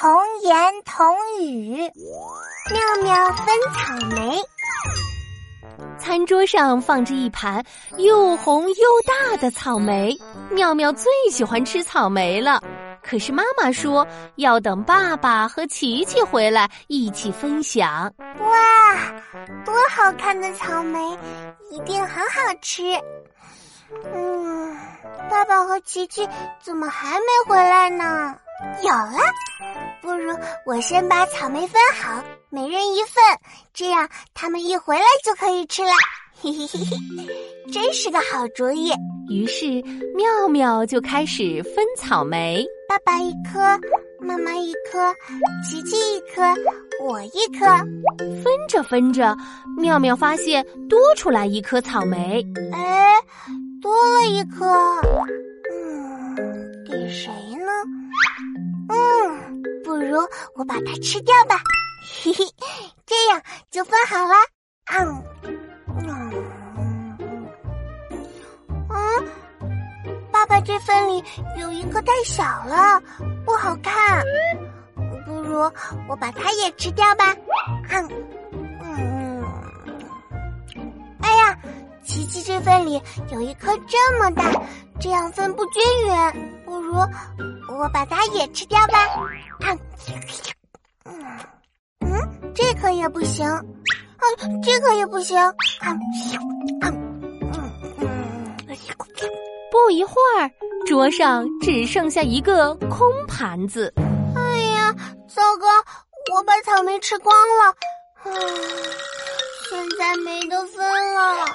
童言童语，妙妙分草莓。餐桌上放着一盘又红又大的草莓，妙妙最喜欢吃草莓了。可是妈妈说要等爸爸和琪琪回来一起分享。哇，多好看的草莓，一定很好吃。嗯，爸爸和琪琪怎么还没回来呢？有了，不如我先把草莓分好，每人一份，这样他们一回来就可以吃了。嘿嘿嘿嘿，真是个好主意。于是妙妙就开始分草莓，爸爸一颗，妈妈一颗，琪琪一颗，我一颗。分着分着，妙妙发现多出来一颗草莓。哎，多了一颗。嗯，给谁我把它吃掉吧，嘿嘿，这样就分好了。嗯，嗯，嗯，爸爸这份里有一颗太小了，不好看，不如我把它也吃掉吧。嗯，嗯，哎呀，琪琪这份里有一颗这么大，这样分不均匀，如。我把它也吃掉吧。嗯，嗯，这颗也不行。啊，这颗也不行。嗯嗯嗯。不一会儿，桌上只剩下一个空盘子。哎呀，糟糕！我把草莓吃光了。啊，现在没得分了。